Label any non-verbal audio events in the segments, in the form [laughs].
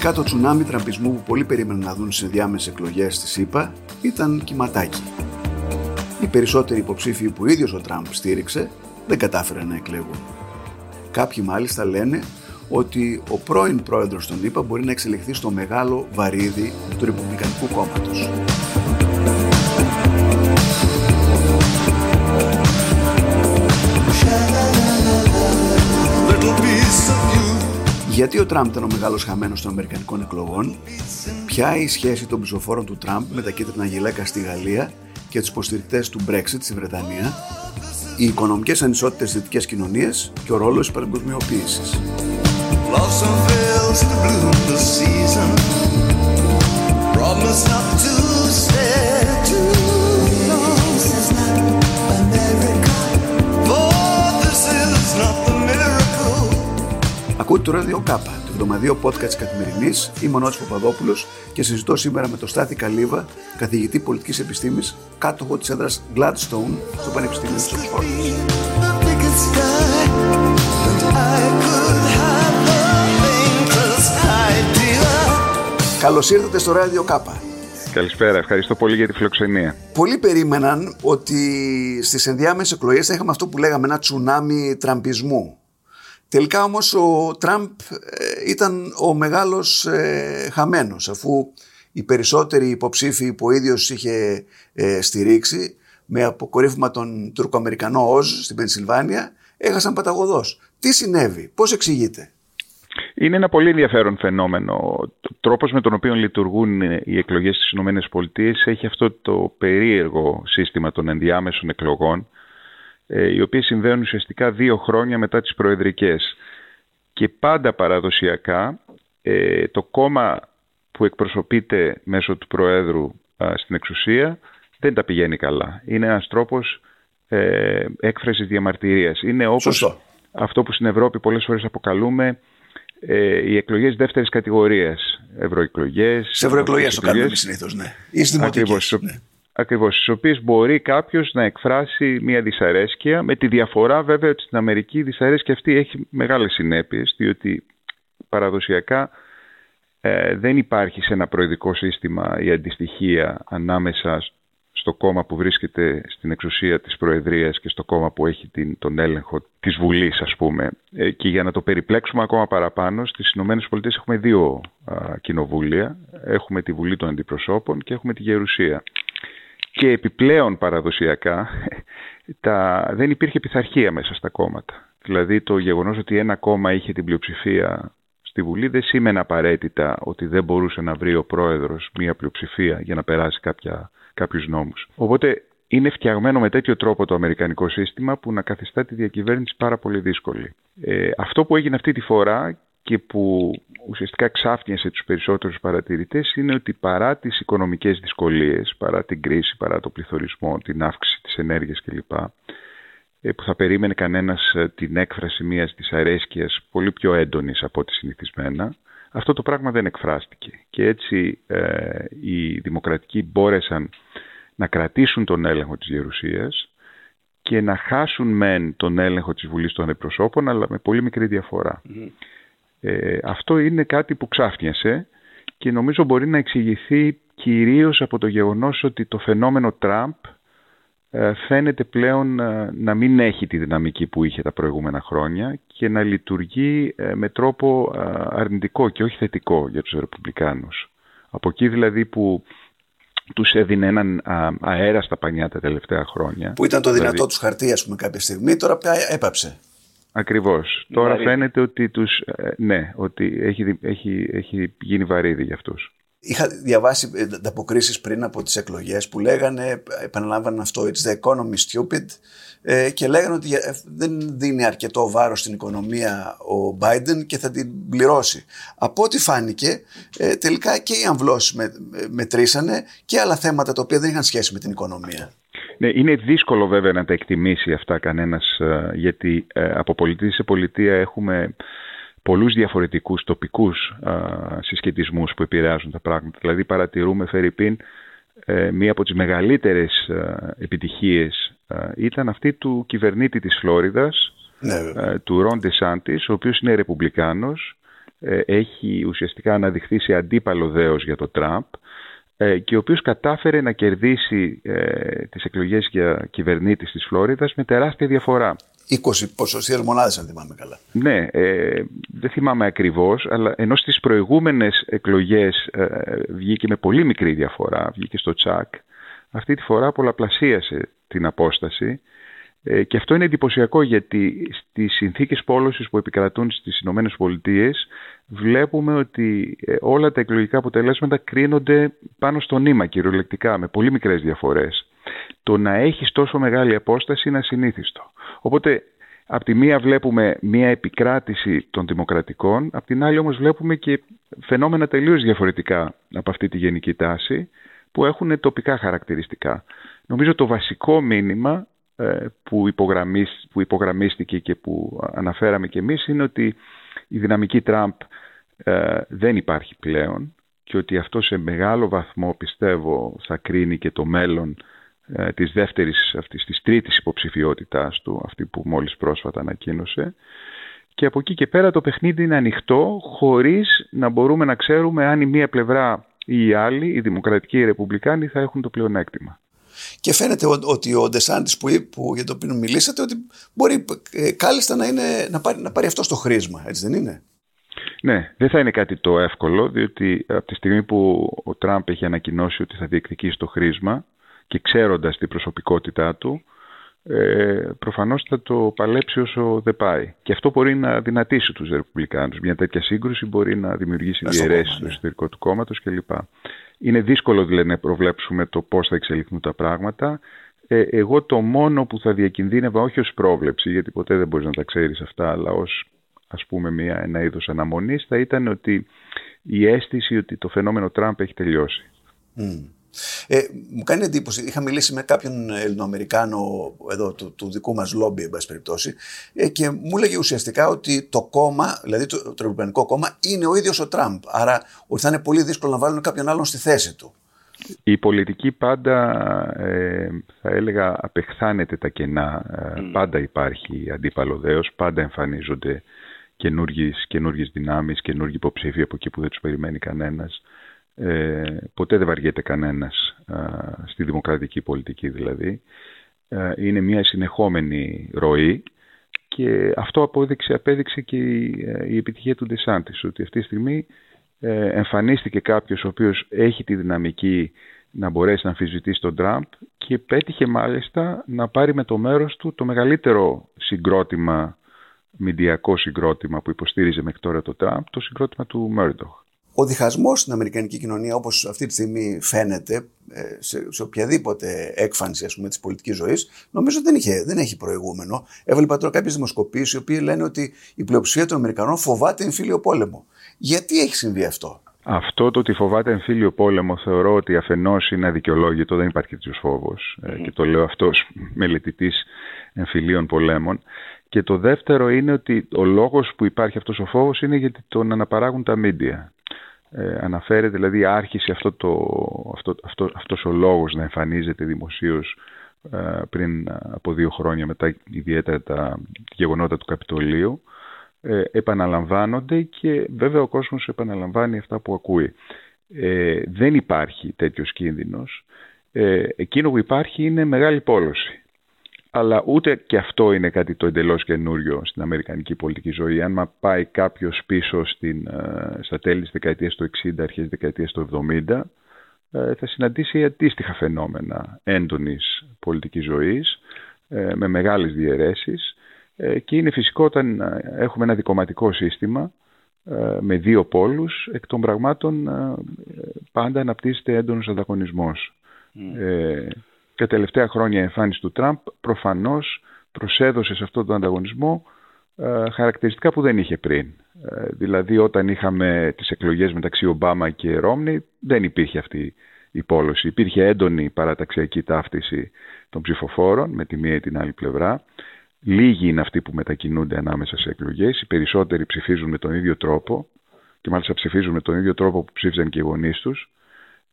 Τελικά το τσουνάμι τραμπισμού που πολλοί περίμεναν να δουν σε διάμεσες εκλογές στη ΣΥΠΑ ήταν κυματάκι. Οι περισσότεροι υποψήφοι που ίδιος ο Τραμπ στήριξε δεν κατάφεραν να εκλεγούν. Κάποιοι μάλιστα λένε ότι ο πρώην πρόεδρος των ΗΠΑ μπορεί να εξελιχθεί στο μεγάλο βαρύδι του Ρεπουμπλικανικού κόμματος. Γιατί ο Τραμπ ήταν ο μεγάλος χαμένος των Αμερικανικών εκλογών, ποια η σχέση των ψηφοφόρων του Τραμπ με τα κίτρινα γυλαίκα στη Γαλλία και τους υποστηρικτές του Brexit στη Βρετανία, οι οικονομικές ανισότητες στις δυτικές κοινωνίες και ο ρόλος της παγκοσμιοποίησης. Ακούτε το Radio Κάπα, το εβδομαδίο podcast της Καθημερινής. Είμαι ο Νότης Παπαδόπουλος και συζητώ σήμερα με τον Στάθη Καλίβα, καθηγητή πολιτικής επιστήμης, κάτοχο της έδρας Gladstone στο Πανεπιστήμιο της Οξφόρδης. Καλώς ήρθατε στο Radio Κάπα. Καλησπέρα, ευχαριστώ πολύ για τη φιλοξενία. Πολλοί περίμεναν ότι στις ενδιάμεσες εκλογές θα είχαμε αυτό που λέγαμε ένα τσουνάμι τραμπισμού Τελικά όμως ο Τραμπ ε, ήταν ο μεγάλος ε, χαμένος αφού οι περισσότεροι υποψήφοι που ο ίδιος είχε ε, στηρίξει με αποκορύφωμα τον Τουρκο-Αμερικανό ΟΖ στην Πενσιλβάνια έχασαν παταγωδός. Τι συνέβη, πώς εξηγείται; Είναι ένα πολύ ενδιαφέρον φαινόμενο. Ο τρόπος με τον οποίο λειτουργούν οι εκλογές στις ΗΠΑ έχει αυτό το περίεργο σύστημα των ενδιάμεσων εκλογών ε, οι οποίες συμβαίνουν ουσιαστικά δύο χρόνια μετά τις προεδρικές. Και πάντα παραδοσιακά ε, το κόμμα που εκπροσωπείται μέσω του Προέδρου στην εξουσία δεν τα πηγαίνει καλά. Είναι ένας τρόπος ε, έκφρασης διαμαρτυρίας. Είναι όπως αυτό που στην Ευρώπη πολλές φορές αποκαλούμε ε, οι εκλογές δεύτερης κατηγορίας. Ευρωεκλογές. Σε ευρωεκλογές το κάνουμε συνήθως, ναι. Ή στις ναι. Ακριβώς, στις οποίες μπορεί κάποιος να εκφράσει μια δυσαρέσκεια, με τη διαφορά βέβαια ότι στην Αμερική η δυσαρέσκεια αυτή έχει μεγάλες συνέπειες, διότι παραδοσιακά ε, δεν υπάρχει σε ένα προεδρικό σύστημα η αντιστοιχία ανάμεσα στο κόμμα που βρίσκεται στην εξουσία της Προεδρίας και στο κόμμα που έχει την, τον έλεγχο της Βουλής ας πούμε. Ε, και για να το περιπλέξουμε ακόμα παραπάνω, στις Ηνωμένες Πολιτείες έχουμε δύο κοινοβούλια. Έχουμε τη Βουλή των Αντιπροσώπων και έχουμε τη Γερουσία και επιπλέον παραδοσιακά τα, δεν υπήρχε πειθαρχία μέσα στα κόμματα. Δηλαδή το γεγονός ότι ένα κόμμα είχε την πλειοψηφία στη Βουλή δεν σήμαινε απαραίτητα ότι δεν μπορούσε να βρει ο πρόεδρος μία πλειοψηφία για να περάσει κάποια, κάποιους νόμους. Οπότε είναι φτιαγμένο με τέτοιο τρόπο το αμερικανικό σύστημα που να καθιστά τη διακυβέρνηση πάρα πολύ δύσκολη. Ε, αυτό που έγινε αυτή τη φορά και που ουσιαστικά ξάφνιασε τους περισσότερους παρατηρητές είναι ότι παρά τις οικονομικές δυσκολίες, παρά την κρίση, παρά το πληθωρισμό, την αύξηση της ενέργειας κλπ. Ε, που θα περίμενε κανένας ε, την έκφραση μιας της αρέσκειας πολύ πιο έντονης από ό,τι συνηθισμένα, αυτό το πράγμα δεν εκφράστηκε. Και έτσι ε, οι δημοκρατικοί μπόρεσαν να κρατήσουν τον έλεγχο της Γερουσίας και να χάσουν μεν τον έλεγχο της Βουλής των Αντιπροσώπων, αλλά με πολύ μικρή διαφορά. Ε, αυτό είναι κάτι που ξάφνιασε και νομίζω μπορεί να εξηγηθεί κυρίως από το γεγονός ότι το φαινόμενο Τραμπ ε, φαίνεται πλέον ε, να μην έχει τη δυναμική που είχε τα προηγούμενα χρόνια και να λειτουργεί με τρόπο αρνητικό και όχι θετικό για τους Ρεπουμπλικάνους. Από εκεί δηλαδή που τους έδινε έναν αέρα στα πανιά τα τελευταία χρόνια. Που ήταν το δυνατό δηλαδή... τους χαρτί ας πούμε κάποια στιγμή, τώρα πια έπαψε. Ακριβώς. Τώρα φαίνεται ότι, τους, ε, ναι, ότι έχει, έχει, έχει γίνει βαρύδι για αυτούς. Είχα διαβάσει ε, ανταποκρίσεις πριν από τις εκλογές που λέγανε, επαναλάμβαναν αυτό, it's the economy stupid ε, και λέγανε ότι δεν δίνει αρκετό βάρος στην οικονομία ο Biden και θα την πληρώσει. Από ό,τι φάνηκε, τελικά και οι αμβλώσεις μετρήσανε και άλλα θέματα τα οποία δεν είχαν σχέση με την οικονομία. Ναι, είναι δύσκολο βέβαια να τα εκτιμήσει αυτά κανένας ε, γιατί ε, από πολιτεία σε πολιτεία έχουμε πολλούς διαφορετικούς τοπικούς ε, συσχετισμούς που επηρεάζουν τα πράγματα. Δηλαδή παρατηρούμε, Φερρυπίν, μία από τις μεγαλύτερες επιτυχίες ήταν αυτή του κυβερνήτη της Φλόριδας, ναι, του Ρον Ντεσάντης, ο οποίος είναι ρεπουμπλικάνος ε, έχει ουσιαστικά αναδειχθεί σε αντίπαλο δέος για το Τραμπ ε, και ο οποίος κατάφερε να κερδίσει ε, τις εκλογές για κυβερνήτης της Φλόριδας με τεράστια διαφορά. 20 ποσοστίες μονάδες αν θυμάμαι καλά. Ναι, ε, δεν θυμάμαι ακριβώς, αλλά ενώ στις προηγούμενες εκλογές ε, βγήκε με πολύ μικρή διαφορά, βγήκε στο τσακ, αυτή τη φορά πολλαπλασίασε την απόσταση ε, και αυτό είναι εντυπωσιακό γιατί στις συνθήκες πόλωσης που επικρατούν στις Ηνωμένες Πολιτείες βλέπουμε ότι ε, όλα τα εκλογικά αποτελέσματα κρίνονται πάνω στο νήμα κυριολεκτικά με πολύ μικρές διαφορές. Το να έχεις τόσο μεγάλη απόσταση είναι ασυνήθιστο. Οπότε από τη μία βλέπουμε μία επικράτηση των δημοκρατικών, από την άλλη όμως βλέπουμε και φαινόμενα τελείως διαφορετικά από αυτή τη γενική τάση που έχουν τοπικά χαρακτηριστικά. Νομίζω το βασικό μήνυμα ε, που, που υπογραμμίστηκε και που αναφέραμε και εμείς είναι ότι η δυναμική Τραμπ ε, δεν υπάρχει πλέον και ότι αυτό σε μεγάλο βαθμό πιστεύω θα κρίνει και το μέλλον ε, της δεύτερης, αυτής της τρίτης υποψηφιότητάς του, αυτή που μόλις πρόσφατα ανακοίνωσε. Και από εκεί και πέρα το παιχνίδι είναι ανοιχτό χωρίς να μπορούμε να ξέρουμε αν η μία πλευρά ή η άλλη, οι δημοκρατικοί ή οι ρεπουμπλικάνοι θα έχουν το πλεονέκτημα. Και φαίνεται ότι ο Ντεσάντης που, που, για το οποίο μιλήσατε, ότι μπορεί ε, κάλλιστα να, είναι, να, πάρει, να πάρει αυτό στο χρήσμα, έτσι δεν είναι; Ναι, δεν θα είναι κάτι το εύκολο, διότι από τη στιγμή που ο Τραμπ έχει ανακοινώσει ότι θα διεκδικήσει το χρήσμα και ξέροντας την προσωπικότητά του, ε, προφανώς θα το παλέψει όσο δεν πάει. Και αυτό μπορεί να δυνατήσει τους Ρεπουμπλικάνους. Μια τέτοια σύγκρουση μπορεί να δημιουργήσει διαιρέσεις στο ναι. εσωτερικό του κόμματος κλπ. Είναι δύσκολο δηλαδή να προβλέψουμε το πώς θα εξελιχθούν τα πράγματα. Ε, εγώ το μόνο που θα διακινδύνευα, όχι ως πρόβλεψη, γιατί ποτέ δεν μπορείς να τα ξέρεις αυτά, αλλά ως ας πούμε μια, ένα είδος αναμονής, θα ήταν ότι η αίσθηση ότι το φαινόμενο Τραμπ έχει τελειώσει. Ε, μου κάνει εντύπωση, είχα μιλήσει με κάποιον Ελληνοαμερικάνο εδώ του, του δικού μας λόμπι, εν πάση περιπτώσει, ε, και μου έλεγε ουσιαστικά ότι το κόμμα, δηλαδή το, το Ρεπουμπλικανικό κόμμα, είναι ο ίδιος ο Τραμπ. Άρα ότι θα είναι πολύ δύσκολο να βάλουν κάποιον άλλον στη θέση του. Η πολιτική πάντα, ε, θα έλεγα, απεχθάνεται τα κενά. Ε, πάντα υπάρχει αντίπαλο δέος, πάντα εμφανίζονται καινούργιες, δυνάμεις, καινούργιοι υποψήφοι από εκεί που δεν τους περιμένει κανένας. Ε, ποτέ δεν βαριέται κανένας στη δημοκρατική πολιτική δηλαδή. είναι μια συνεχόμενη ροή και αυτό απόδειξε, απέδειξε και η, ε, η επιτυχία του Ντεσάντης ότι αυτή τη στιγμή ε, εμφανίστηκε κάποιος ο οποίος έχει τη δυναμική να μπορέσει να αμφισβητήσει τον Τραμπ και πέτυχε μάλιστα να πάρει με το μέρος του το μεγαλύτερο συγκρότημα, μηντιακό συγκρότημα που υποστήριζε μέχρι τώρα το Τραμπ, το συγκρότημα του Μέρντοχ ο διχασμός στην Αμερικανική κοινωνία, όπως αυτή τη στιγμή φαίνεται, ε, σε, σε οποιαδήποτε έκφανση της πολιτικής ζωής, νομίζω δεν, είχε, δεν έχει προηγούμενο. Έβλεπα τώρα κάποιες δημοσκοπήσεις, οι οποίοι λένε ότι η πλειοψηφία των Αμερικανών φοβάται εμφύλιο πόλεμο. Γιατί έχει συμβεί αυτό; Αυτό το ότι φοβάται εμφύλιο πόλεμο θεωρώ ότι αφενός είναι αδικαιολόγητο, δεν υπάρχει τέτοιος φόβος. Ε, και το λέω αυτό μελετητής εμφυλίων πολέμων. Και το δεύτερο είναι ότι ο λόγος που υπάρχει αυτός ο φόβος είναι γιατί τον αναπαράγουν τα μίντια ε, αναφέρεται, δηλαδή άρχισε αυτό το, αυτό, αυτό, αυτός ο λόγος να εμφανίζεται δημοσίως ε, πριν από δύο χρόνια μετά ιδιαίτερα τα γεγονότα του Καπιτολίου ε, επαναλαμβάνονται και βέβαια ο κόσμος επαναλαμβάνει αυτά που ακούει. Ε, δεν υπάρχει τέτοιος κίνδυνος. Ε, εκείνο που υπάρχει είναι μεγάλη πόλωση αλλά ούτε και αυτό είναι κάτι το εντελώς καινούριο στην αμερικανική πολιτική ζωή. Αν πάει κάποιος πίσω στην, ε, στα τέλη της δεκαετίας του 60, αρχές της δεκαετίας του 70, ε, θα συναντήσει αντίστοιχα φαινόμενα έντονης πολιτικής ζωής, ε, με μεγάλες διαιρέσεις και είναι φυσικό όταν έχουμε ένα δικοματικό σύστημα με δύο πόλους, εκ των πραγμάτων πάντα αναπτύσσεται έντονος ανταγωνισμός. Mm τα τελευταία χρόνια η εμφάνιση του Τραμπ προφανώς προσέδωσε σε αυτόν τον ανταγωνισμό ε, χαρακτηριστικά που δεν είχε πριν. Ε, δηλαδή όταν είχαμε τις εκλογές μεταξύ Ομπάμα και Ρόμνη δεν υπήρχε αυτή η πόλωση. Υπήρχε έντονη παραταξιακή ταύτιση των ψηφοφόρων με τη μία ή την άλλη πλευρά. Λίγοι είναι αυτοί που μετακινούνται ανάμεσα σε εκλογές. Οι περισσότεροι ψηφίζουν με τον ίδιο τρόπο και μάλιστα ψηφίζουν με τον ίδιο τρόπο που ψήφιζαν και οι γονείς τους.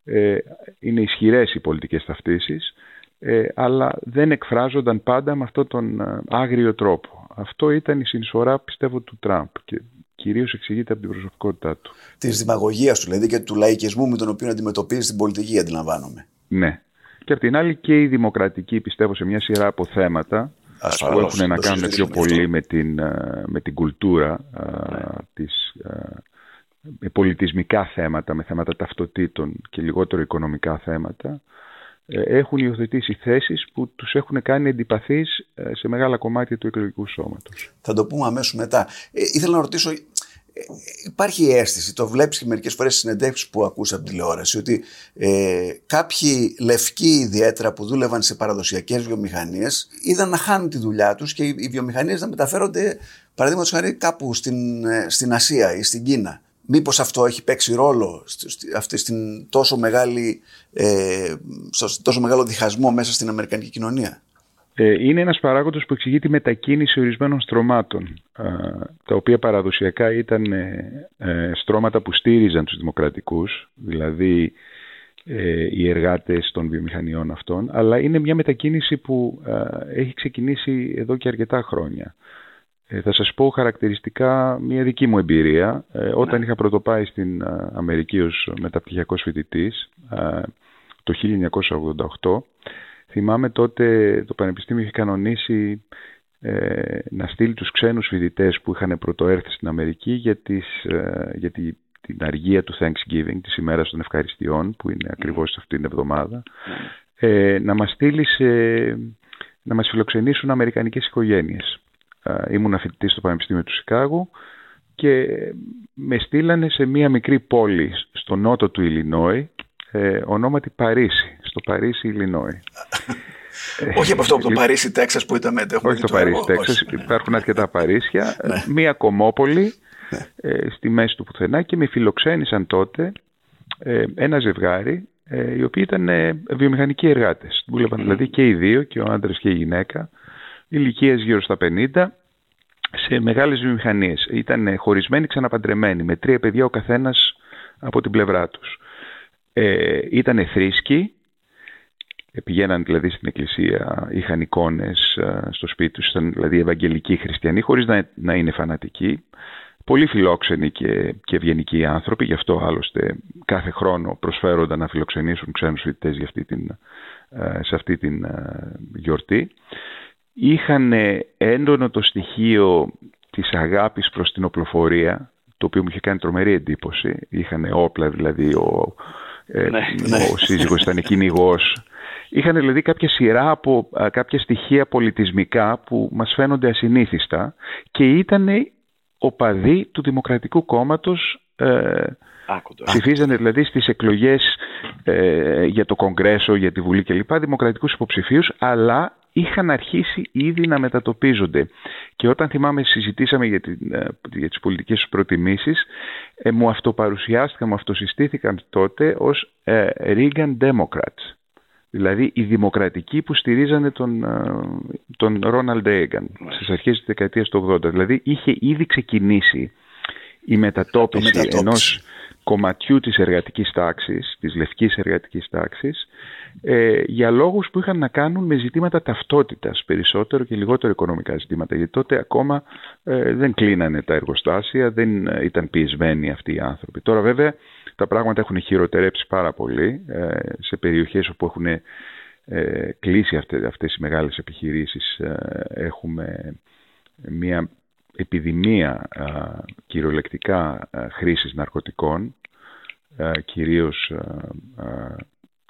Ε, είναι ισχυρές οι πολιτικές ταυτίσεις ε, αλλά δεν εκφράζονταν πάντα με αυτόν τον ε, άγριο τρόπο. Αυτό ήταν η συνεισφορά πιστεύω του Τραμπ και, κυρίως εξηγείται από την προσωπικότητά του. Της δημαγωγίας του, δηλαδή και του λαϊκισμού με τον οποίο αντιμετωπίζει την πολιτική, αντιλαμβάνομαι. Ναι. Και απ' την άλλη και η δημοκρατική, πιστεύω, σε μια σειρά από θέματα που έχουν να κάνουν πιο πολύ με την, ε, με την κουλτούρα ναι. της, με πολιτισμικά θέματα, με θέματα ταυτοτήτων και λιγότερο οικονομικά θέματα, ε, έχουν υιοθετήσει θέσεις που τους έχουν κάνει αντιπαθείς ε, σε μεγάλα κομμάτια του εκλογικού σώματος. Θα το πούμε αμέσως μετά. Ε, ήθελα να ρωτήσω, ε, υπάρχει αίσθηση, το βλέπεις και μερικές φορές στις συνεντεύξεις που ακούς από τηλεόραση, ότι ε, κάποιοι λευκοί ιδιαίτερα που δούλευαν σε παραδοσιακές βιομηχανίες είδαν να χάνουν τη δουλειά τους και οι βιομηχανίες να μεταφέρονται παραδείγματος χάρη κάπου στην, στην Ασία ή στην Κίνα. Μήπως αυτό έχει παίξει ρόλο αυτή στην τόσο, μεγάλη, ε, τόσο μεγάλο διχασμό μέσα στην Αμερικανική κοινωνία; Ε, είναι ένας παράγοντας που εξηγεί τη μετακίνηση ορισμένων στρωμάτων, τα οποία παραδοσιακά ήταν ε, ε, στρώματα που στήριζαν τους δημοκρατικούς, δηλαδή οι εργάτες των βιομηχανιών αυτών, αλλά είναι μια μετακίνηση που έχει ξεκινήσει εδώ και αρκετά χρόνια. Ε, θα σας πω χαρακτηριστικά μια δική μου εμπειρία. Ε, όταν ναι. είχα πρωτοπάει στην ε, Αμερική ως μεταπτυχιακός φοιτητής το 1988, θυμάμαι τότε το Πανεπιστήμιο είχε κανονίσει να στείλει τους ξένους φοιτητές που είχαν πρωτοέρθει στην Αμερική για, τις, για την αργία του Thanksgiving, της ημέρας των ευχαριστειών, που είναι ακριβώς αυτή την εβδομάδα, ναι. να μας στείλει να μας φιλοξενήσουν αμερικανικές οικογένειες. Ήμουν φοιτητή στο Πανεπιστήμιο του Σικάγου και με στείλανε σε μία μικρή πόλη στο νότο του Ιλινόη, ε, ονόματι Παρίσι, στο Παρίσι, Ιλινόη. [laughs] Όχι από αυτό από το Παρίσι, Τέξας που ήταν Όχι το Παρίσι, Τέξας. Υπάρχουν αρκετά Παρίσια. Ναι. Μία κομμόπολη ναι. ε, στη μέση του πουθενά και με φιλοξένησαν τότε ε, ένα ζευγάρι οι οποίοι ήταν βιομηχανικοί εργάτες. Δούλευαν δηλαδή και οι δύο, και ο άντρας και η γυναίκα, ηλικίες γύρω στα 50 σε μεγάλες βιομηχανίες. Ήταν χωρισμένοι, ξαναπαντρεμένοι, με τρία παιδιά ο καθένας από την πλευρά τους. Ε, ήταν θρήσκοι, πηγαίναν δηλαδή στην εκκλησία, είχαν εικόνες ε, στο σπίτι τους, ήταν δηλαδή ευαγγελικοί χριστιανοί, χωρίς να, να είναι φανατικοί. Πολύ φιλόξενοι και, και ευγενικοί άνθρωποι, γι' αυτό άλλωστε κάθε χρόνο προσφέρονταν να φιλοξενήσουν ξένους φοιτητές για αυτή την, ε, σε αυτή την ε, γιορτή είχαν έντονο το στοιχείο της αγάπης προς την οπλοφορία, το οποίο μου είχε κάνει τρομερή εντύπωση. Είχαν όπλα, δηλαδή ο, ε, ναι, ναι. ο σύζυγος ήταν κυνηγό. Είχαν δηλαδή κάποια σειρά από κάποια στοιχεία πολιτισμικά που μας φαίνονται ασυνήθιστα και ήταν οπαδοί του Δημοκρατικού Κόμματος ε, Ψηφίζανε δηλαδή στις εκλογές ε, για το Κογκρέσο, για τη Βουλή κλπ. δημοκρατικούς υποψηφίους, αλλά είχαν αρχίσει ήδη να μετατοπίζονται. Και όταν θυμάμαι συζητήσαμε για, την, ε, για τις πολιτικές σου προτιμήσεις, ε, μου αυτοπαρουσιάστηκαν, μου αυτοσυστήθηκαν τότε ως ε, Reagan Democrats. Δηλαδή οι δημοκρατικοί που στηρίζανε τον, ε, τον Ρόναλντ Έγκαν στις αρχές της δεκαετίας του 80. Δηλαδή είχε ήδη ξεκινήσει η μετατόπιση, μετατόπιση. ενός κομματιού της εργατικής τάξης, της λευκής εργατικής τάξης, ε, για λόγους που είχαν να κάνουν με ζητήματα ταυτότητας περισσότερο και λιγότερο οικονομικά ζητήματα. Γιατί τότε ακόμα ε, δεν κλείνανε τα εργοστάσια, δεν ε, ήταν πιεσμένοι αυτοί οι άνθρωποι. Τώρα βέβαια τα πράγματα έχουν χειροτερέψει πάρα πολύ ε, σε περιοχές όπου έχουν κλείσει αυτές, αυτές οι μεγάλες επιχειρήσεις. έχουμε μια επιδημία κυριολεκτικά χρήσης ναρκωτικών, κυρίως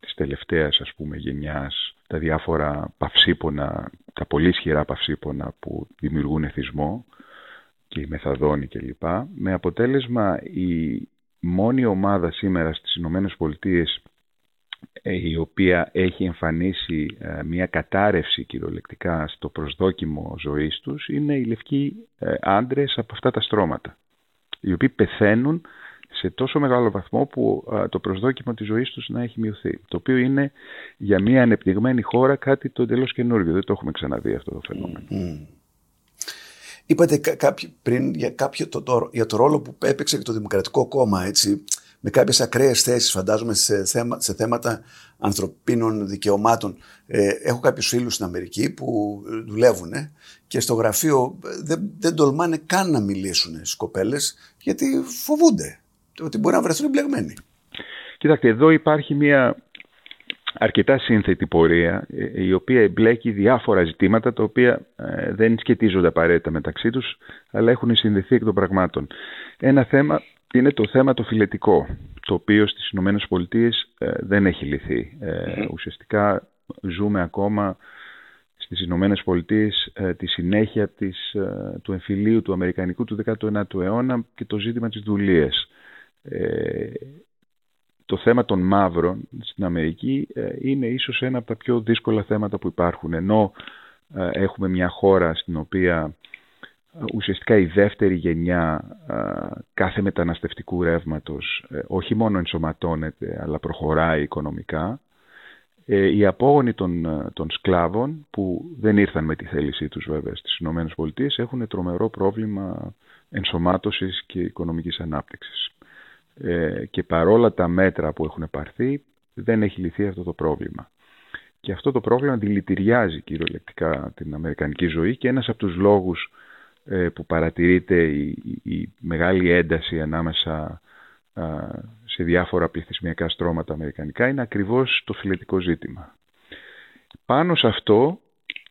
της τελευταίας ας πούμε γενιάς, τα διάφορα παυσίπονα, τα πολύ ισχυρά παυσίπονα που δημιουργούν εθισμό και η μεθαδόνη κλπ. Με αποτέλεσμα η μόνη ομάδα σήμερα στις Ηνωμένες Πολιτείες ε, η οποία έχει εμφανίσει ε, μια κατάρρευση κυριολεκτικά στο προσδόκιμο ζωής τους είναι οι λευκοί ε, άντρες από αυτά τα στρώματα οι οποίοι πεθαίνουν σε τόσο μεγάλο βαθμό που το προσδόκιμο της ζωής τους να έχει μειωθεί. Το οποίο είναι για μια ανεπτυγμένη χώρα κάτι το εντελώς καινούργιο. Δεν το έχουμε ξαναδεί αυτό το φαινόμενο. Mm. Είπατε πριν για, κάποιο, το, το, για το ρόλο που έπαιξε και το Δημοκρατικό Κόμμα έτσι, με κάποιες ακραίες θέσεις φαντάζομαι σε, θέμα, σε θέματα ανθρωπίνων δικαιωμάτων. Ε, έχω κάποιους φίλους στην Αμερική που δουλεύουν και στο γραφείο δεν, δεν τολμάνε καν να μιλήσουν στις κοπέλες γιατί φοβούνται ότι μπορεί να βρεθούν εμπλεγμένοι. Κοιτάξτε, εδώ υπάρχει μια αρκετά σύνθετη πορεία ε, η οποία εμπλέκει διάφορα ζητήματα τα οποία ε, δεν σχετίζονται απαραίτητα μεταξύ τους αλλά έχουν συνδεθεί εκ των πραγμάτων. Ένα θέμα είναι το θέμα το φιλετικό το οποίο στις Ηνωμένες Πολιτείες ε, δεν έχει λυθεί. Ουσιαστικά ζούμε ακόμα στις Ηνωμένες Πολιτείες τη συνέχεια της, του εμφυλίου του Αμερικανικού του 19ου αιώνα και το ζήτημα της δουλείας το θέμα των μαύρων στην Αμερική ε, είναι ίσως ένα από τα πιο δύσκολα θέματα που υπάρχουν. Ενώ ε, έχουμε μια χώρα στην οποία ε, ουσιαστικά η δεύτερη γενιά κάθε μεταναστευτικού ρεύματος όχι μόνο ενσωματώνεται αλλά προχωράει οικονομικά, οι απόγονοι των, των σκλάβων που δεν ήρθαν με τη θέλησή τους βέβαια στις ΗΠΑ έχουν τρομερό πρόβλημα ενσωμάτωσης και οικονομικής ανάπτυξης. Ε, και παρόλα τα μέτρα που έχουν πάρθει δεν έχει λυθεί αυτό το πρόβλημα. Και αυτό το πρόβλημα δηλητηριάζει κυριολεκτικά την Αμερικανική ζωή και ένας από τους λόγους ε, που παρατηρείται η, μεγάλη ένταση ανάμεσα σε διάφορα πληθυσμιακά στρώματα αμερικανικά είναι ακριβώς το φιλετικό ζήτημα. Πάνω σε αυτό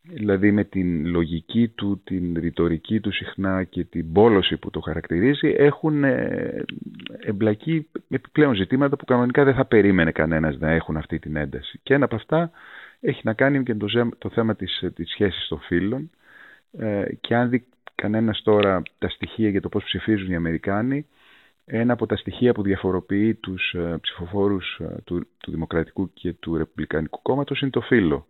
δηλαδή με την λογική του, την ρητορική του συχνά και την πόλωση που το χαρακτηρίζει, έχουν ε, εμπλακεί επιπλέον ζητήματα που κανονικά δεν θα περίμενε κανένας να έχουν αυτή την ένταση. Και ένα από αυτά έχει να κάνει και το, το θέμα της, της σχέσης των φίλων ε, και αν δει κανένας τώρα τα στοιχεία για το πώς ψηφίζουν οι Αμερικάνοι, ένα από τα στοιχεία που διαφοροποιεί τους ε, ψηφοφόρους του, του Δημοκρατικού και του Ρεπουμπλικανικού κόμματος είναι το φύλλο.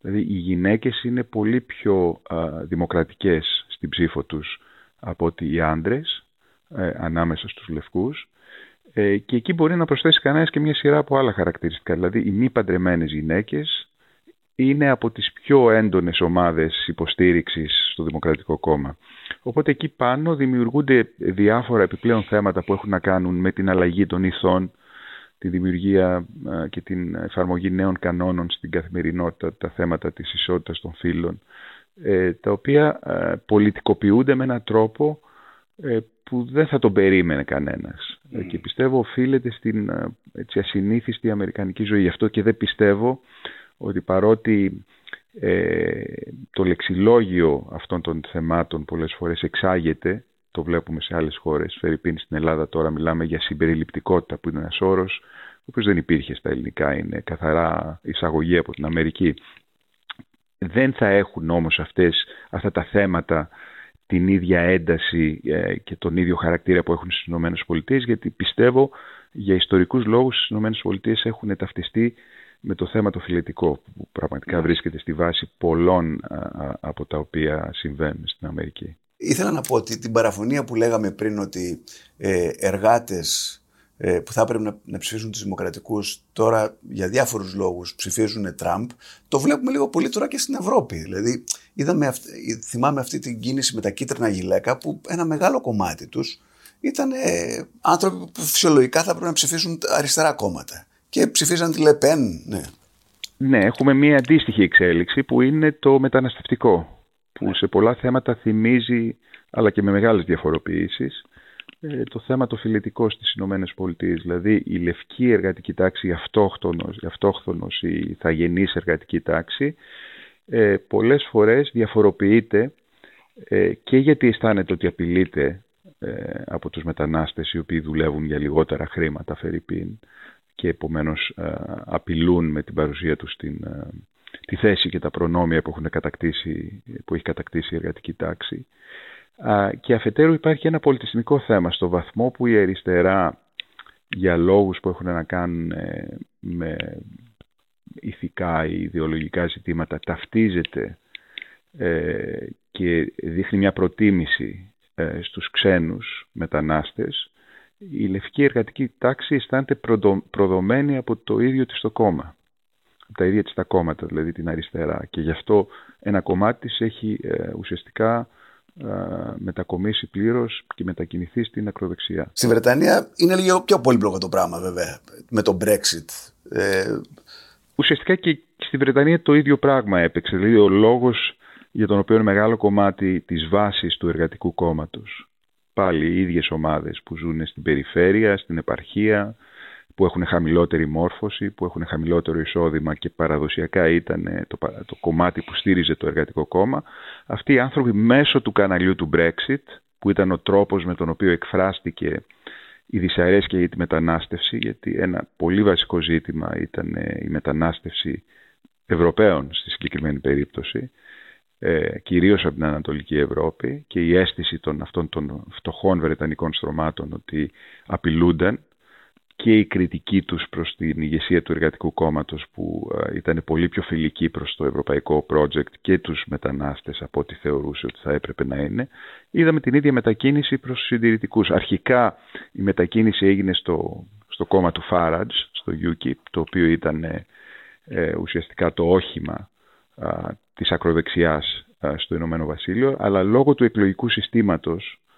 Δηλαδή οι γυναίκες είναι πολύ πιο α, δημοκρατικές στην ψήφο τους από ότι οι άντρες ε, ανάμεσα στους λευκούς ε, και εκεί μπορεί να προσθέσει κανένας και μια σειρά από άλλα χαρακτηριστικά. Δηλαδή οι μη παντρεμένες γυναίκες είναι από τις πιο έντονες ομάδες υποστήριξης στο Δημοκρατικό Κόμμα. Οπότε εκεί πάνω δημιουργούνται διάφορα επιπλέον θέματα που έχουν να κάνουν με την αλλαγή των ηθών, τη δημιουργία και την εφαρμογή νέων κανόνων στην καθημερινότητα, τα θέματα της ισότητας των φύλων, ε, τα οποία πολιτικοποιούνται με έναν τρόπο ε, που δεν θα τον περίμενε κανένας. Mm. Και πιστεύω οφείλεται στην έτσι, ασυνήθιστη αμερικανική ζωή. Γι' αυτό και δεν πιστεύω ότι παρότι ε, το λεξιλόγιο αυτών των θεμάτων πολλές φορές εξάγεται το βλέπουμε σε άλλες χώρες. Φερρυπίν στην Ελλάδα τώρα μιλάμε για συμπεριληπτικότητα που είναι ένας όρος ο οποίος δεν υπήρχε στα ελληνικά, είναι καθαρά εισαγωγή από την Αμερική. Δεν θα έχουν όμως αυτές, αυτά τα θέματα την ίδια ένταση ε, και τον ίδιο χαρακτήρα που έχουν στις ΗΠΑ γιατί πιστεύω για ιστορικούς λόγους στις ΗΠΑ έχουν ταυτιστεί με το θέμα το φιλετικό που πραγματικά βρίσκεται στη βάση πολλών από τα οποία συμβαίνουν στην Αμερική. Ήθελα να πω ότι την παραφωνία που λέγαμε πριν ότι ε, εργάτες ε, που θα έπρεπε να, να ψηφίσουν τους δημοκρατικούς τώρα για διάφορους λόγους ψηφίζουν Τραμπ, το βλέπουμε λίγο πολύ τώρα και στην Ευρώπη. Δηλαδή είδαμε θυμάμαι αυτή την κίνηση με τα κίτρινα γυλαίκα που ένα μεγάλο κομμάτι τους ήταν ε, άνθρωποι που φυσιολογικά θα έπρεπε να ψηφίσουν αριστερά κόμματα και ψηφίζαν τη Λεπέν, ναι. Ναι, έχουμε μία αντίστοιχη εξέλιξη που είναι το μεταναστευτικό που σε πολλά θέματα θυμίζει, αλλά και με μεγάλες διαφοροποιήσεις, ε, το θέμα το φιλετικό στις Ηνωμένες Πολιτείες. Δηλαδή η λευκή εργατική τάξη, η αυτόχθονος, η, αυτόχθονος, η θαγενής εργατική τάξη, ε, πολλές φορές διαφοροποιείται ε, και γιατί αισθάνεται ότι απειλείται ε, από τους μετανάστες οι οποίοι δουλεύουν για λιγότερα χρήματα, φερρυπίν, και επομένως απειλούν με την παρουσία τους στην, τη θέση και τα προνόμια που, έχουν κατακτήσει, που έχει κατακτήσει η εργατική τάξη. Και αφετέρου υπάρχει ένα πολιτισμικό θέμα στο βαθμό που η αριστερά για λόγους που έχουν να κάνουν ε, με ηθικά ή ιδεολογικά ζητήματα ταυτίζεται ε, και δείχνει μια προτίμηση ε, στους ξένους μετανάστες η λευκή εργατική τάξη αισθάνεται προδομένη από το ίδιο της το κόμμα τα ίδια της τα κόμματα, δηλαδή την αριστερά. Και γι' αυτό ένα κομμάτι της έχει ε, ουσιαστικά μετακομίσει πλήρως και μετακινηθεί στην ακροδεξιά. Στη Βρετανία είναι λίγο πιο πολύπλοκο το πράγμα βέβαια με το Brexit. Ε... Ουσιαστικά και στη Βρετανία το ίδιο πράγμα έπαιξε. Δηλαδή ο λόγος για τον οποίο είναι μεγάλο κομμάτι της βάσης του εργατικού κόμματος. Πάλι οι ίδιες ομάδες που ζουν στην περιφέρεια, στην επαρχία, που έχουν χαμηλότερη μόρφωση, που έχουν χαμηλότερο εισόδημα και παραδοσιακά ήταν το, το κομμάτι που στήριζε το εργατικό κόμμα. Αυτοί οι άνθρωποι μέσω του καναλιού του Brexit, που ήταν ο τρόπος με τον οποίο εκφράστηκε η δυσαρέσκεια για τη μετανάστευση, γιατί ένα πολύ βασικό ζήτημα ήταν η μετανάστευση Ευρωπαίων στη συγκεκριμένη περίπτωση, ε, κυρίως από την Ανατολική Ευρώπη και η αίσθηση των αυτών των φτωχών Βρετανικών στρωμάτων ότι απειλούνταν και η κριτική τους προς την ηγεσία του Εργατικού Κόμματος που ε, ήταν πολύ πιο φιλική προς το ευρωπαϊκό project και τους μετανάστες από ό,τι θεωρούσε ότι θα έπρεπε να είναι. Είδαμε την ίδια μετακίνηση προς τους συντηρητικούς. Αρχικά η μετακίνηση έγινε στο, στο κόμμα του Farage, στο UKIP, το οποίο ήταν ε, ε, ουσιαστικά το όχημα α, της ακροδεξιάς στο Ηνωμένο Βασίλειο, αλλά λόγω του εκλογικού συστήματος, ε,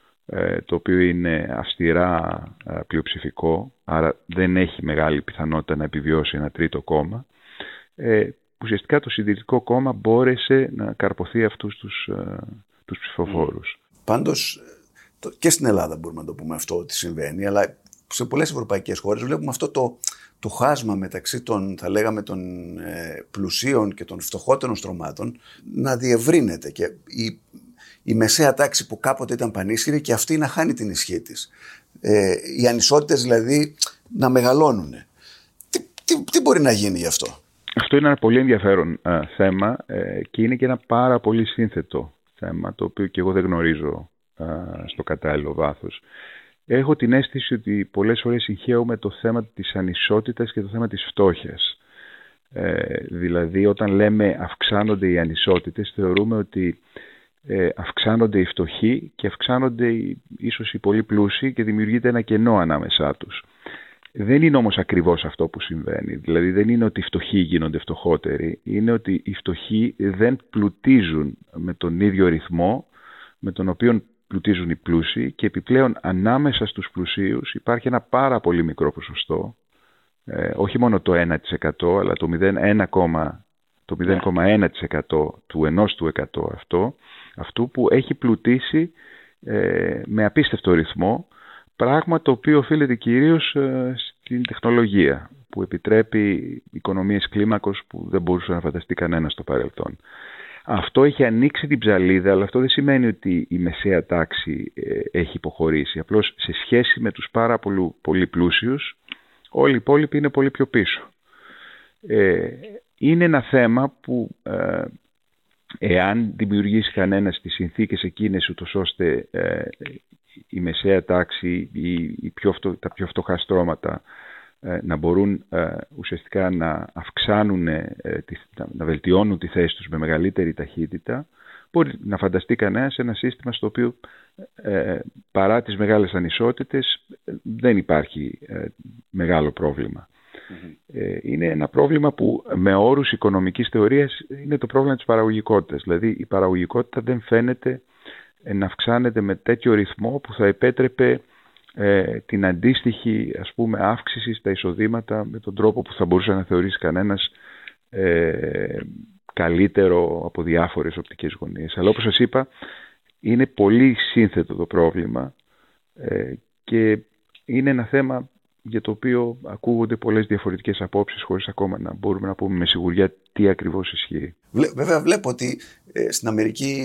το οποίο είναι αυστηρά πλειοψηφικό, άρα δεν έχει μεγάλη πιθανότητα να επιβιώσει ένα τρίτο κόμμα, ε, ουσιαστικά το συντηρητικό κόμμα μπόρεσε να καρποθεί αυτούς τους, τους ψηφοφόρους. Πάντως και στην Ελλάδα μπορούμε να το πούμε αυτό ότι συμβαίνει, αλλά σε πολλές ευρωπαϊκές χώρες βλέπουμε αυτό το, το χάσμα μεταξύ των, θα λέγαμε, των ε, πλουσίων και των φτωχότερων στρωμάτων να διευρύνεται. Και η, η μεσαία τάξη που κάποτε ήταν πανίσχυρη και αυτή να χάνει την ισχύ της. Ε, οι ανισότητες δηλαδή να μεγαλώνουν. Τι, τι, τι μπορεί να γίνει γι' αυτό; Αυτό είναι ένα πολύ ενδιαφέρον θέμα ε, και είναι και ένα πάρα πολύ σύνθετο θέμα το οποίο και εγώ δεν γνωρίζω στο κατάλληλο βάθος έχω την αίσθηση ότι πολλές φορές συγχαίουμε το θέμα της ανισότητας και το θέμα της φτώχειας. Ε, δηλαδή όταν λέμε αυξάνονται οι ανισότητες θεωρούμε ότι ε, αυξάνονται οι φτωχοί και αυξάνονται οι, ίσως οι πολύ πλούσιοι και δημιουργείται ένα κενό ανάμεσά τους. Δεν είναι όμως ακριβώς αυτό που συμβαίνει. Δηλαδή δεν είναι ότι οι φτωχοί γίνονται φτωχότεροι. Είναι ότι οι φτωχοί δεν πλουτίζουν με τον ίδιο ρυθμό με τον οποίο πλουτίζουν οι πλούσιοι και επιπλέον ανάμεσα στους πλουσίους υπάρχει ένα πάρα πολύ μικρό ποσοστό, ε, όχι μόνο το 1% αλλά το 0,1% το 0,1% του ενός του 100 αυτό, αυτού που έχει πλουτίσει ε, με απίστευτο ρυθμό, πράγμα το οποίο οφείλεται κυρίως ε, στην τεχνολογία που επιτρέπει οικονομίες κλίμακος που δεν μπορούσε να φανταστεί κανένας στο παρελθόν. Αυτό έχει ανοίξει την ψαλίδα, αλλά αυτό δεν σημαίνει ότι η μεσαία τάξη ε, έχει υποχωρήσει. Απλώς σε σχέση με τους πάρα πολύ, πολύ πλούσιους, όλοι οι υπόλοιποι είναι πολύ πιο πίσω. Ε, είναι ένα θέμα που ε, εάν δημιουργήσει κανένας τις συνθήκες εκείνες ούτως ώστε ε, η μεσαία τάξη ή η πιο τα πιο φτωχά στρώματα ε, να μπορούν ε, ουσιαστικά να αυξάνουν, ε, να βελτιώνουν τη θέση τους με μεγαλύτερη ταχύτητα, μπορεί να φανταστεί κανένας ένα σύστημα στο οποίο παρά τις μεγάλες ανισότητες δεν υπάρχει μεγάλο Είναι ένα πρόβλημα που με όρους οικονομικής θεωρίας είναι το πρόβλημα της παραγωγικότητας. Δηλαδή η παραγωγικότητα δεν φαίνεται να αυξάνεται με τέτοιο ρυθμό που θα επέτρεπε ε, την αντίστοιχη ας πούμε αύξηση στα εισοδήματα με τον τρόπο που θα μπορούσε να θεωρήσει κανένας ε, καλύτερο από διάφορες οπτικές γωνίες. Αλλά όπως σας είπα είναι πολύ σύνθετο το πρόβλημα ε, και είναι ένα θέμα για το οποίο ακούγονται πολλές διαφορετικές απόψεις χωρίς ακόμα να μπορούμε να πούμε με σιγουριά τι ακριβώς ισχύει. Βέβαια βλέπω ότι ε, στην Αμερική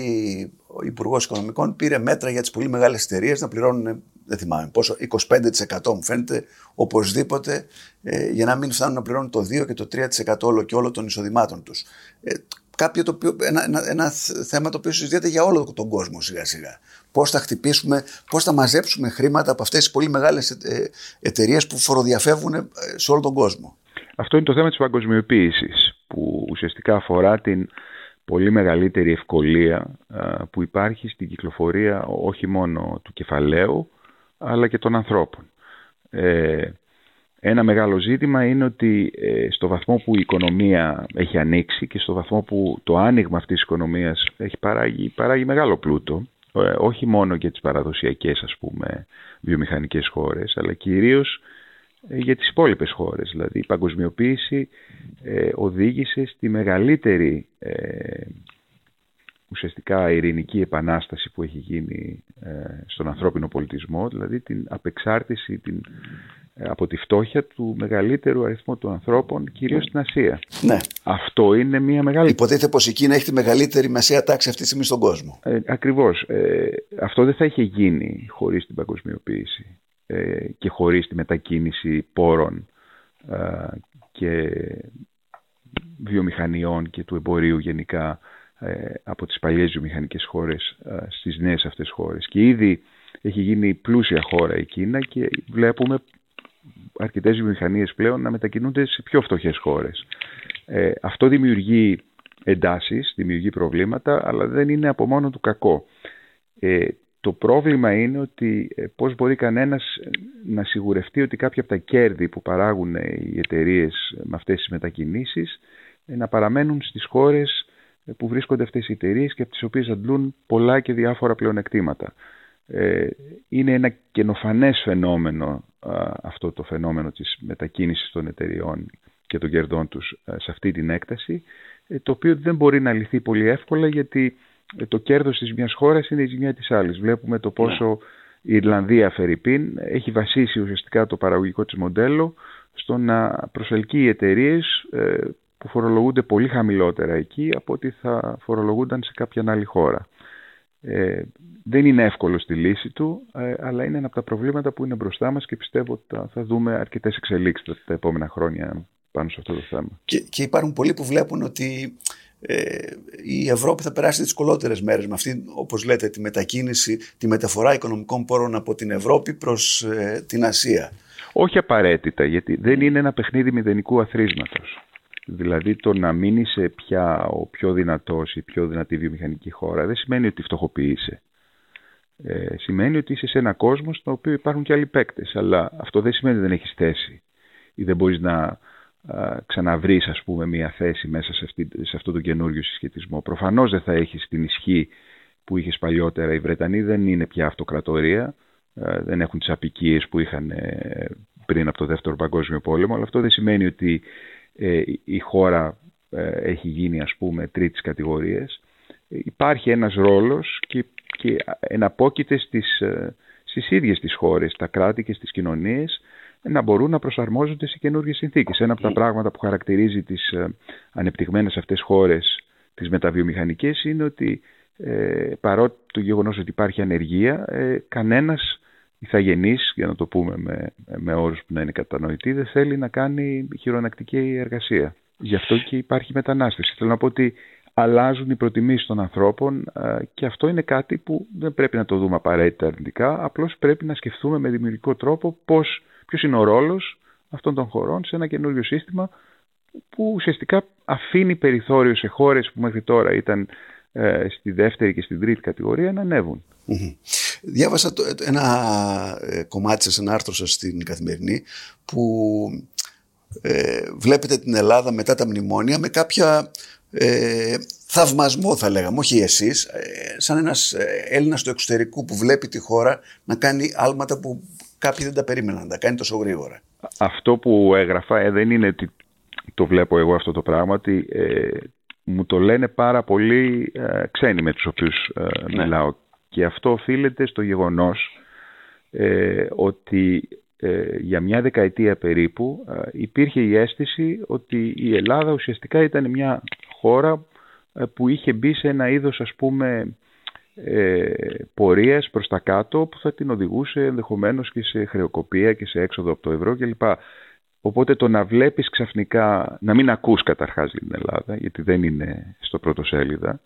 ο Υπουργός Οικονομικών πήρε μέτρα για τις πολύ μεγάλες εταιρείες να πληρώνουν δεν θυμάμαι πόσο, 25% μου φαίνεται οπωσδήποτε ε, για να μην φτάνουν να πληρώνουν το 2 και το 3% όλο και όλο των εισοδημάτων τους. Ε, κάποιο το οποίο, ένα, ένα, ένα, θέμα το οποίο συζητιέται για όλο τον κόσμο σιγά σιγά. Πώς θα χτυπήσουμε, πώς θα μαζέψουμε χρήματα από αυτές τις πολύ μεγάλες ε, εταιρείες που φοροδιαφεύγουν ε, σε όλο τον κόσμο. Αυτό είναι το θέμα της παγκοσμιοποίησης που ουσιαστικά αφορά την πολύ μεγαλύτερη ευκολία που υπάρχει στην κυκλοφορία όχι μόνο του κεφαλαίου αλλά και των ανθρώπων. Ε, ένα μεγάλο ζήτημα είναι ότι ε, στο βαθμό που η οικονομία έχει ανοίξει και στο βαθμό που το άνοιγμα αυτής της οικονομίας έχει παράγει, παράγει μεγάλο πλούτο, όχι μόνο για τις παραδοσιακές ας πούμε βιομηχανικές χώρες αλλά κυρίως για τις υπόλοιπες χώρες. Δηλαδή η παγκοσμιοποίηση οδήγησε στη μεγαλύτερη ουσιαστικά ειρηνική επανάσταση που έχει γίνει στον ανθρώπινο πολιτισμό, δηλαδή την απεξάρτηση την από τη φτώχεια του μεγαλύτερου αριθμού των ανθρώπων, κυρίως στην Ασία. Ναι. Αυτό είναι μια μεγάλη... Υποτίθεται πως η Κίνα έχει τη μεγαλύτερη μεσαία τάξη αυτή τη στιγμή στον κόσμο. Ε, ακριβώς. Ε, αυτό δεν θα είχε γίνει χωρίς την παγκοσμιοποίηση ε, και χωρίς τη μετακίνηση πόρων ε, και βιομηχανιών και του εμπορίου γενικά ε, από τις παλιές βιομηχανικές χώρες στις νέες αυτές χώρες. Και ήδη έχει γίνει πλούσια χώρα η Κίνα και βλέπουμε αρκετές βιομηχανίες πλέον να μετακινούνται σε πιο φτωχές χώρες. Ε, αυτό δημιουργεί εντάσεις, δημιουργεί προβλήματα, αλλά δεν είναι από μόνο του κακό. Ε, το πρόβλημα είναι ότι ε, πώς μπορεί κανένας να σιγουρευτεί ότι κάποια από τα κέρδη που παράγουν οι εταιρείες με αυτές τις μετακινήσεις ε, να παραμένουν στις χώρες που βρίσκονται αυτές οι εταιρείες και από τις οποίες αντλούν πολλά και διάφορα πλεονεκτήματα. Είναι ένα καινοφανές φαινόμενο αυτό το φαινόμενο της μετακίνησης των εταιριών και των κερδών τους σε αυτή την έκταση, ε, το οποίο δεν μπορεί να λυθεί πολύ εύκολα γιατί ε, το κέρδος της μιας χώρας είναι η ζημιά της άλλης. Βλέπουμε το πόσο η Ιρλανδία, Φερρυπίν, έχει βασίσει ουσιαστικά το παραγωγικό της μοντέλο στο να προσελκύει εταιρείες ε, που φορολογούνται πολύ χαμηλότερα εκεί από ότι θα φορολογούνταν σε κάποια άλλη χώρα. Ε, δεν είναι εύκολο στη λύση του, ε, αλλά είναι ένα από τα προβλήματα που είναι μπροστά μας και πιστεύω ότι θα δούμε αρκετές εξελίξεις τα επόμενα χρόνια πάνω σε αυτό το θέμα. Και, και υπάρχουν πολλοί που βλέπουν ότι ε, η Ευρώπη θα περάσει δυσκολότερες μέρες με αυτή, όπως λέτε, τη μετακίνηση, τη μεταφορά οικονομικών πόρων από την Ευρώπη προς ε, την Ασία. Όχι απαραίτητα, γιατί δεν είναι ένα παιχνίδι μηδενικού αθροίσματος. Δηλαδή το να μην είσαι πια ο πιο δυνατός ή πιο δυνατή βιομηχανική χώρα δεν σημαίνει ότι φτωχοποιείσαι. Ε, σημαίνει ότι είσαι σε ένα κόσμο στο οποίο υπάρχουν και άλλοι παίκτες. Αλλά αυτό δεν σημαίνει ότι δεν έχεις θέση ή δεν μπορείς να α, ξαναβρεις ας πούμε μια θέση μέσα σε, αυτή, σε αυτό το καινούριο συσχετισμό. Προφανώς δεν θα έχεις την ισχύ που είχες παλιότερα. Οι Βρετανοί δεν είναι πια αυτοκρατορία, δεν έχουν τις απικίες που είχαν ε, πριν από το Δεύτερο Παγκόσμιο Πόλεμο, αλλά αυτό δεν σημαίνει ότι ε, η χώρα ε, έχει γίνει ας πούμε τρίτης κατηγορίας. Υπάρχει ένας ρόλος και, και εναπόκειται στις, ε, στις ίδιες τις χώρες, τα κράτη και στις κοινωνίες να μπορούν να προσαρμόζονται σε καινούργιες συνθήκες. Ένα από τα πράγματα που χαρακτηρίζει τις ανεπτυγμένες αυτές χώρες, τις μεταβιομηχανικές, είναι ότι ε, παρότι το γεγονός ότι υπάρχει ανεργία, ε, κανένας ηθαγενής, για να το πούμε με, με όρους που να είναι κατανοητοί, δεν θέλει να κάνει χειρονακτική εργασία. Γι' αυτό και υπάρχει μετανάστευση. Θέλω να πω ότι αλλάζουν οι προτιμήσεις των ανθρώπων και αυτό είναι κάτι που δεν πρέπει να το δούμε απαραίτητα αρνητικά, απλώς πρέπει να σκεφτούμε με δημιουργικό τρόπο πώς, ποιος είναι ο ρόλος αυτών των χωρών σε ένα καινούριο σύστημα που ουσιαστικά αφήνει περιθώριο σε χώρες που μέχρι τώρα ήταν ε, στη δεύτερη και στην τρίτη κατηγορία να ανεβουν Διάβασα το, ένα ε, κομμάτι σας, ένα άρθρο σας στην Καθημερινή που ε, βλέπετε την Ελλάδα μετά τα μνημόνια με κάποια ε, θαυμασμό θα λέγαμε, όχι εσείς, ε, σαν ένας Έλληνας του εξωτερικού που βλέπει τη χώρα να κάνει άλματα που κάποιοι δεν τα περίμεναν να τα κάνει τόσο γρήγορα. Αυτό που έγραφα δεν είναι ότι το βλέπω εγώ αυτό το πράγμα, ότι μου το λένε πάρα πολλοί ξένοι με τους οποίους ναι. μιλάω και αυτό οφείλεται στο γεγονός ε, ότι ε, για μια δεκαετία περίπου ε, υπήρχε η αίσθηση ότι η Ελλάδα ουσιαστικά ήταν μια χώρα που είχε μπει σε ένα είδος ας πούμε ε, πορείας προς τα κάτω που θα την οδηγούσε ενδεχομένως και σε χρεοκοπία και σε έξοδο από το ευρώ κλπ. Οπότε το να βλέπεις ξαφνικά, να μην ακούς καταρχάς για την Ελλάδα, γιατί δεν είναι στο πρώτο σέλιδα,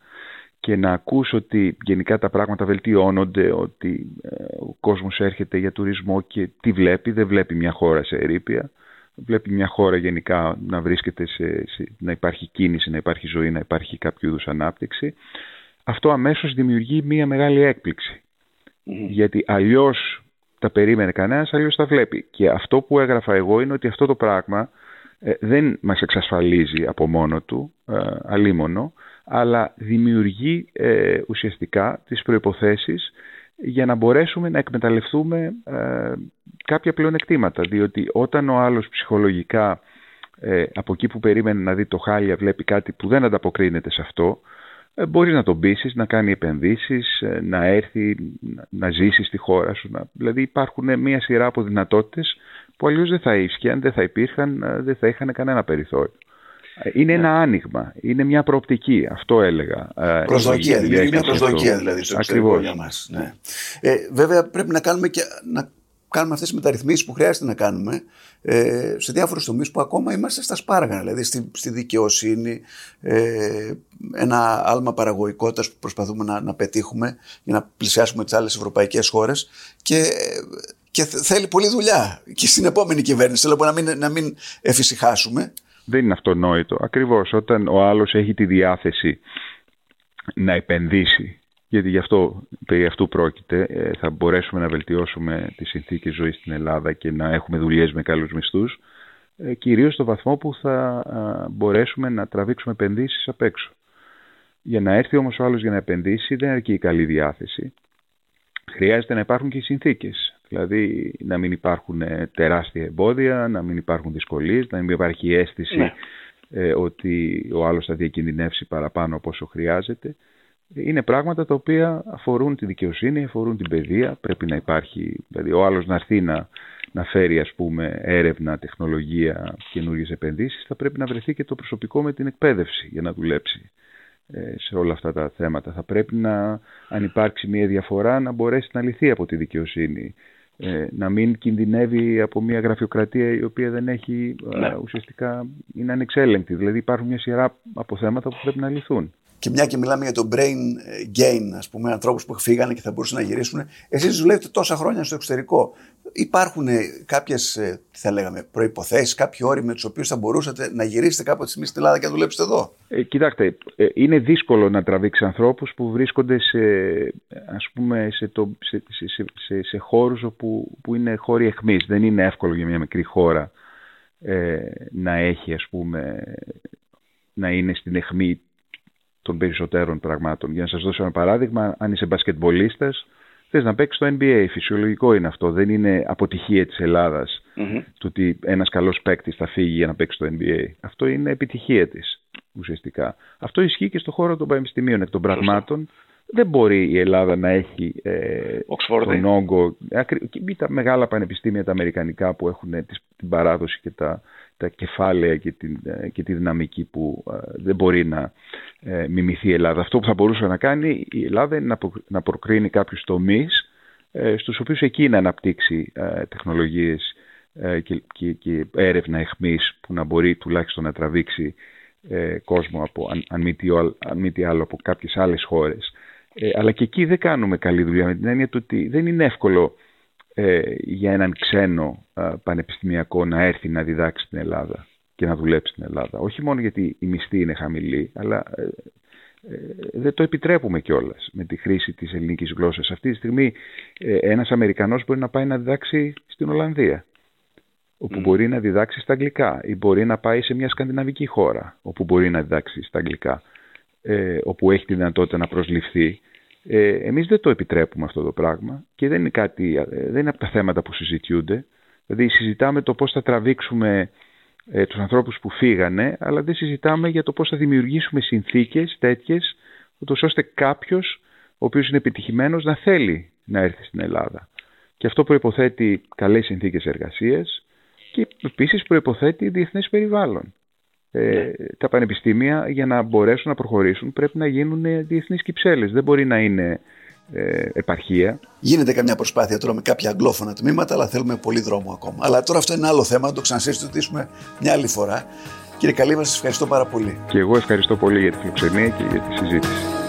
και να ακούς ότι γενικά τα πράγματα βελτιώνονται, ότι ε, ο κόσμος έρχεται για τουρισμό και τι βλέπει, δεν βλέπει μια χώρα σε ερήπια, βλέπει μια χώρα γενικά να βρίσκεται σε, να υπάρχει κίνηση, να υπάρχει ζωή, να υπάρχει κάποιο είδους ανάπτυξη. Αυτό αμέσως δημιουργεί μια μεγάλη έκπληξη. Γιατί αλλιώς τα περίμενε κανένας, αλλιώς τα βλέπει. Και αυτό που έγραφα εγώ είναι ότι αυτό το πράγμα ε, δεν μας εξασφαλίζει από μόνο του, ε, αλίμονο, αλλά δημιουργεί ε, ουσιαστικά τις προϋποθέσεις για να μπορέσουμε να εκμεταλλευτούμε ε, κάποια πλεονεκτήματα. Διότι όταν ο άλλος ψυχολογικά ε, από εκεί που περίμενε να δει το χάλια βλέπει κάτι που δεν ανταποκρίνεται σε αυτό, ε, μπορείς να τον πείσεις, να κάνει επενδύσεις, ε, να έρθει, να ζήσει στη χώρα σου. Να... Δηλαδή υπάρχουν μια σειρά από δυνατότητες που αλλιώς δεν θα ίσχυαν, δεν θα υπήρχαν, ε, δεν θα είχαν κανένα περιθώριο. Είναι ένα άνοιγμα, είναι μια προοπτική, αυτό έλεγα. Προσδοκία, δηλαδή, μια προσδοκία δηλαδή στο εξωτερικό για μας. Ναι. Ε, βέβαια πρέπει να κάνουμε, και, να κάνουμε αυτές τις μεταρρυθμίσεις που χρειάζεται να κάνουμε ε, σε διάφορους τομείς που ακόμα είμαστε στα σπάργανα, δηλαδή στη, στη δικαιοσύνη, ε, ένα άλμα παραγωγικότητας που προσπαθούμε να, να πετύχουμε για να πλησιάσουμε τις άλλες ευρωπαϊκές χώρες και, και θέλει πολλή δουλειά και στην επόμενη κυβέρνηση, θέλω να μην, να μην εφησυχάσουμε. Δεν είναι αυτονόητο. Ακριβώς όταν ο άλλος έχει τη διάθεση να επενδύσει γιατί γι' αυτό, περί αυτού πρόκειται. Ε, θα μπορέσουμε να βελτιώσουμε τις συνθήκες ζωής στην Ελλάδα και να έχουμε δουλειές με καλούς μισθούς, ε, κυρίως στο βαθμό που θα μπορέσουμε να τραβήξουμε επενδύσεις απ' έξω. Για να έρθει όμως ο άλλος για να επενδύσει δεν αρκεί η καλή διάθεση. Χρειάζεται να υπάρχουν και οι συνθήκες. Δηλαδή να μην υπάρχουν ε, τεράστια εμπόδια, να μην υπάρχουν δυσκολίες, να μην υπάρχει αίσθηση ναι. ότι ο άλλος θα διακινδυνεύσει παραπάνω από όσο χρειάζεται είναι πράγματα τα οποία αφορούν τη δικαιοσύνη, αφορούν την παιδεία. Πρέπει να υπάρχει, δηλαδή ο άλλος να έρθει να, να φέρει ας πούμε έρευνα, τεχνολογία, καινούριε επενδύσεις, θα πρέπει να βρεθεί και το προσωπικό με την εκπαίδευση για να δουλέψει ε, σε όλα αυτά τα θέματα. Θα πρέπει να, αν υπάρξει μια διαφορά, να μπορέσει να λυθεί από τη δικαιοσύνη. Ε, να μην κινδυνεύει από μια γραφειοκρατία η οποία δεν έχει ναι. ουσιαστικά είναι ανεξέλεγκτη. Δηλαδή υπάρχουν μια σειρά από θέματα που πρέπει να λυθούν και μια και μιλάμε για το brain gain, ας πούμε, ανθρώπους που φύγανε και θα μπορούσαν να γυρίσουν. Εσείς δουλεύετε τόσα χρόνια στο εξωτερικό. Υπάρχουν κάποιες, θα λέγαμε, προποθέσει, κάποιοι όροι με τους οποίους θα μπορούσατε να γυρίσετε κάποτε στιγμή στην Ελλάδα και να δουλέψετε εδώ; Ε, κοιτάξτε, ε, είναι δύσκολο να τραβήξεις ανθρώπους που βρίσκονται σε, ας πούμε, σε, το, σε, σε, σε, σε χώρους που, που είναι χώροι εχμής. Δεν είναι εύκολο για μια μικρή χώρα ε, να έχει, ας πούμε, να είναι στην εχμή των περισσότερων πραγμάτων. Για να σας δώσω ένα παράδειγμα, αν είσαι μπασκετμπολίστας, θες να παίξεις στο NBA. Φυσιολογικό είναι αυτό. Δεν είναι αποτυχία της Ελλάδας mm-hmm. το ότι ένας καλός παίκτης θα φύγει για να παίξει στο NBA. Αυτό είναι επιτυχία της ουσιαστικά. Αυτό ισχύει και στον χώρο των πανεπιστημίων εκ των πραγμάτων. Δεν μπορεί η Ελλάδα να έχει ε, τον όγκο. Και τα μεγάλα πανεπιστήμια τα αμερικανικά που έχουν την παράδοση και τα, τα κεφάλαια και, την, ε, και τη δυναμική που ε, δεν μπορεί να ε, μιμηθεί η Ελλάδα. Αυτό που θα μπορούσε να κάνει η Ελλάδα είναι να προκρίνει κάποιους τομείς στους οποίους εκεί να αναπτύξει τεχνολογίες και, και, και έρευνα εχμής που να μπορεί τουλάχιστον να τραβήξει κόσμο από, αν, αν, μη τι, αν μη τι άλλο από κάποιες άλλες χώρες. Αλλά και εκεί δεν κάνουμε καλή δουλειά με την έννοια ότι δεν είναι εύκολο ε, για έναν ξένο ε, πανεπιστημιακό να έρθει να διδάξει στην Ελλάδα και να δουλέψει στην Ελλάδα. Όχι μόνο γιατί η μισθή είναι χαμηλή, αλλά ε, ε δεν το επιτρέπουμε κιόλας με τη χρήση της ελληνικής γλώσσας. Αυτή τη στιγμή ε, ένας Αμερικανός μπορεί να πάει να διδάξει στην Ολλανδία όπου μπορεί να διδάξει στα αγγλικά ή μπορεί να πάει σε μια σκανδιναβική χώρα όπου μπορεί να διδάξει στα αγγλικά ε, όπου έχει τη δυνατότητα να προσληφθεί ε, εμείς δεν το επιτρέπουμε αυτό το πράγμα και δεν είναι, κάτι, ε, δεν είναι από τα θέματα που συζητιούνται. Δηλαδή συζητάμε το πώς θα τραβήξουμε ε, τους ανθρώπους που φύγανε, αλλά δεν συζητάμε για το πώς θα δημιουργήσουμε συνθήκες τέτοιες, ώστε κάποιος ο οποίος είναι επιτυχημένος να θέλει να έρθει στην Ελλάδα. Και αυτό προϋποθέτει καλές συνθήκες εργασίας και επίσης προϋποθέτει διεθνές περιβάλλον. Ε, ναι. τα πανεπιστήμια για να μπορέσουν να προχωρήσουν πρέπει να γίνουν διεθνείς κυψέλες. Δεν μπορεί να είναι ε, επαρχία. Γίνεται καμιά προσπάθεια τώρα με κάποια αγγλόφωνα τμήματα, αλλά θέλουμε πολύ δρόμο ακόμα. Αλλά τώρα αυτό είναι άλλο θέμα, να το ξανασυζητήσουμε μια άλλη φορά. Κύριε Καλύβα, σας ευχαριστώ πάρα πολύ. Και εγώ ευχαριστώ πολύ για τη φιλοξενία και για τη συζήτηση.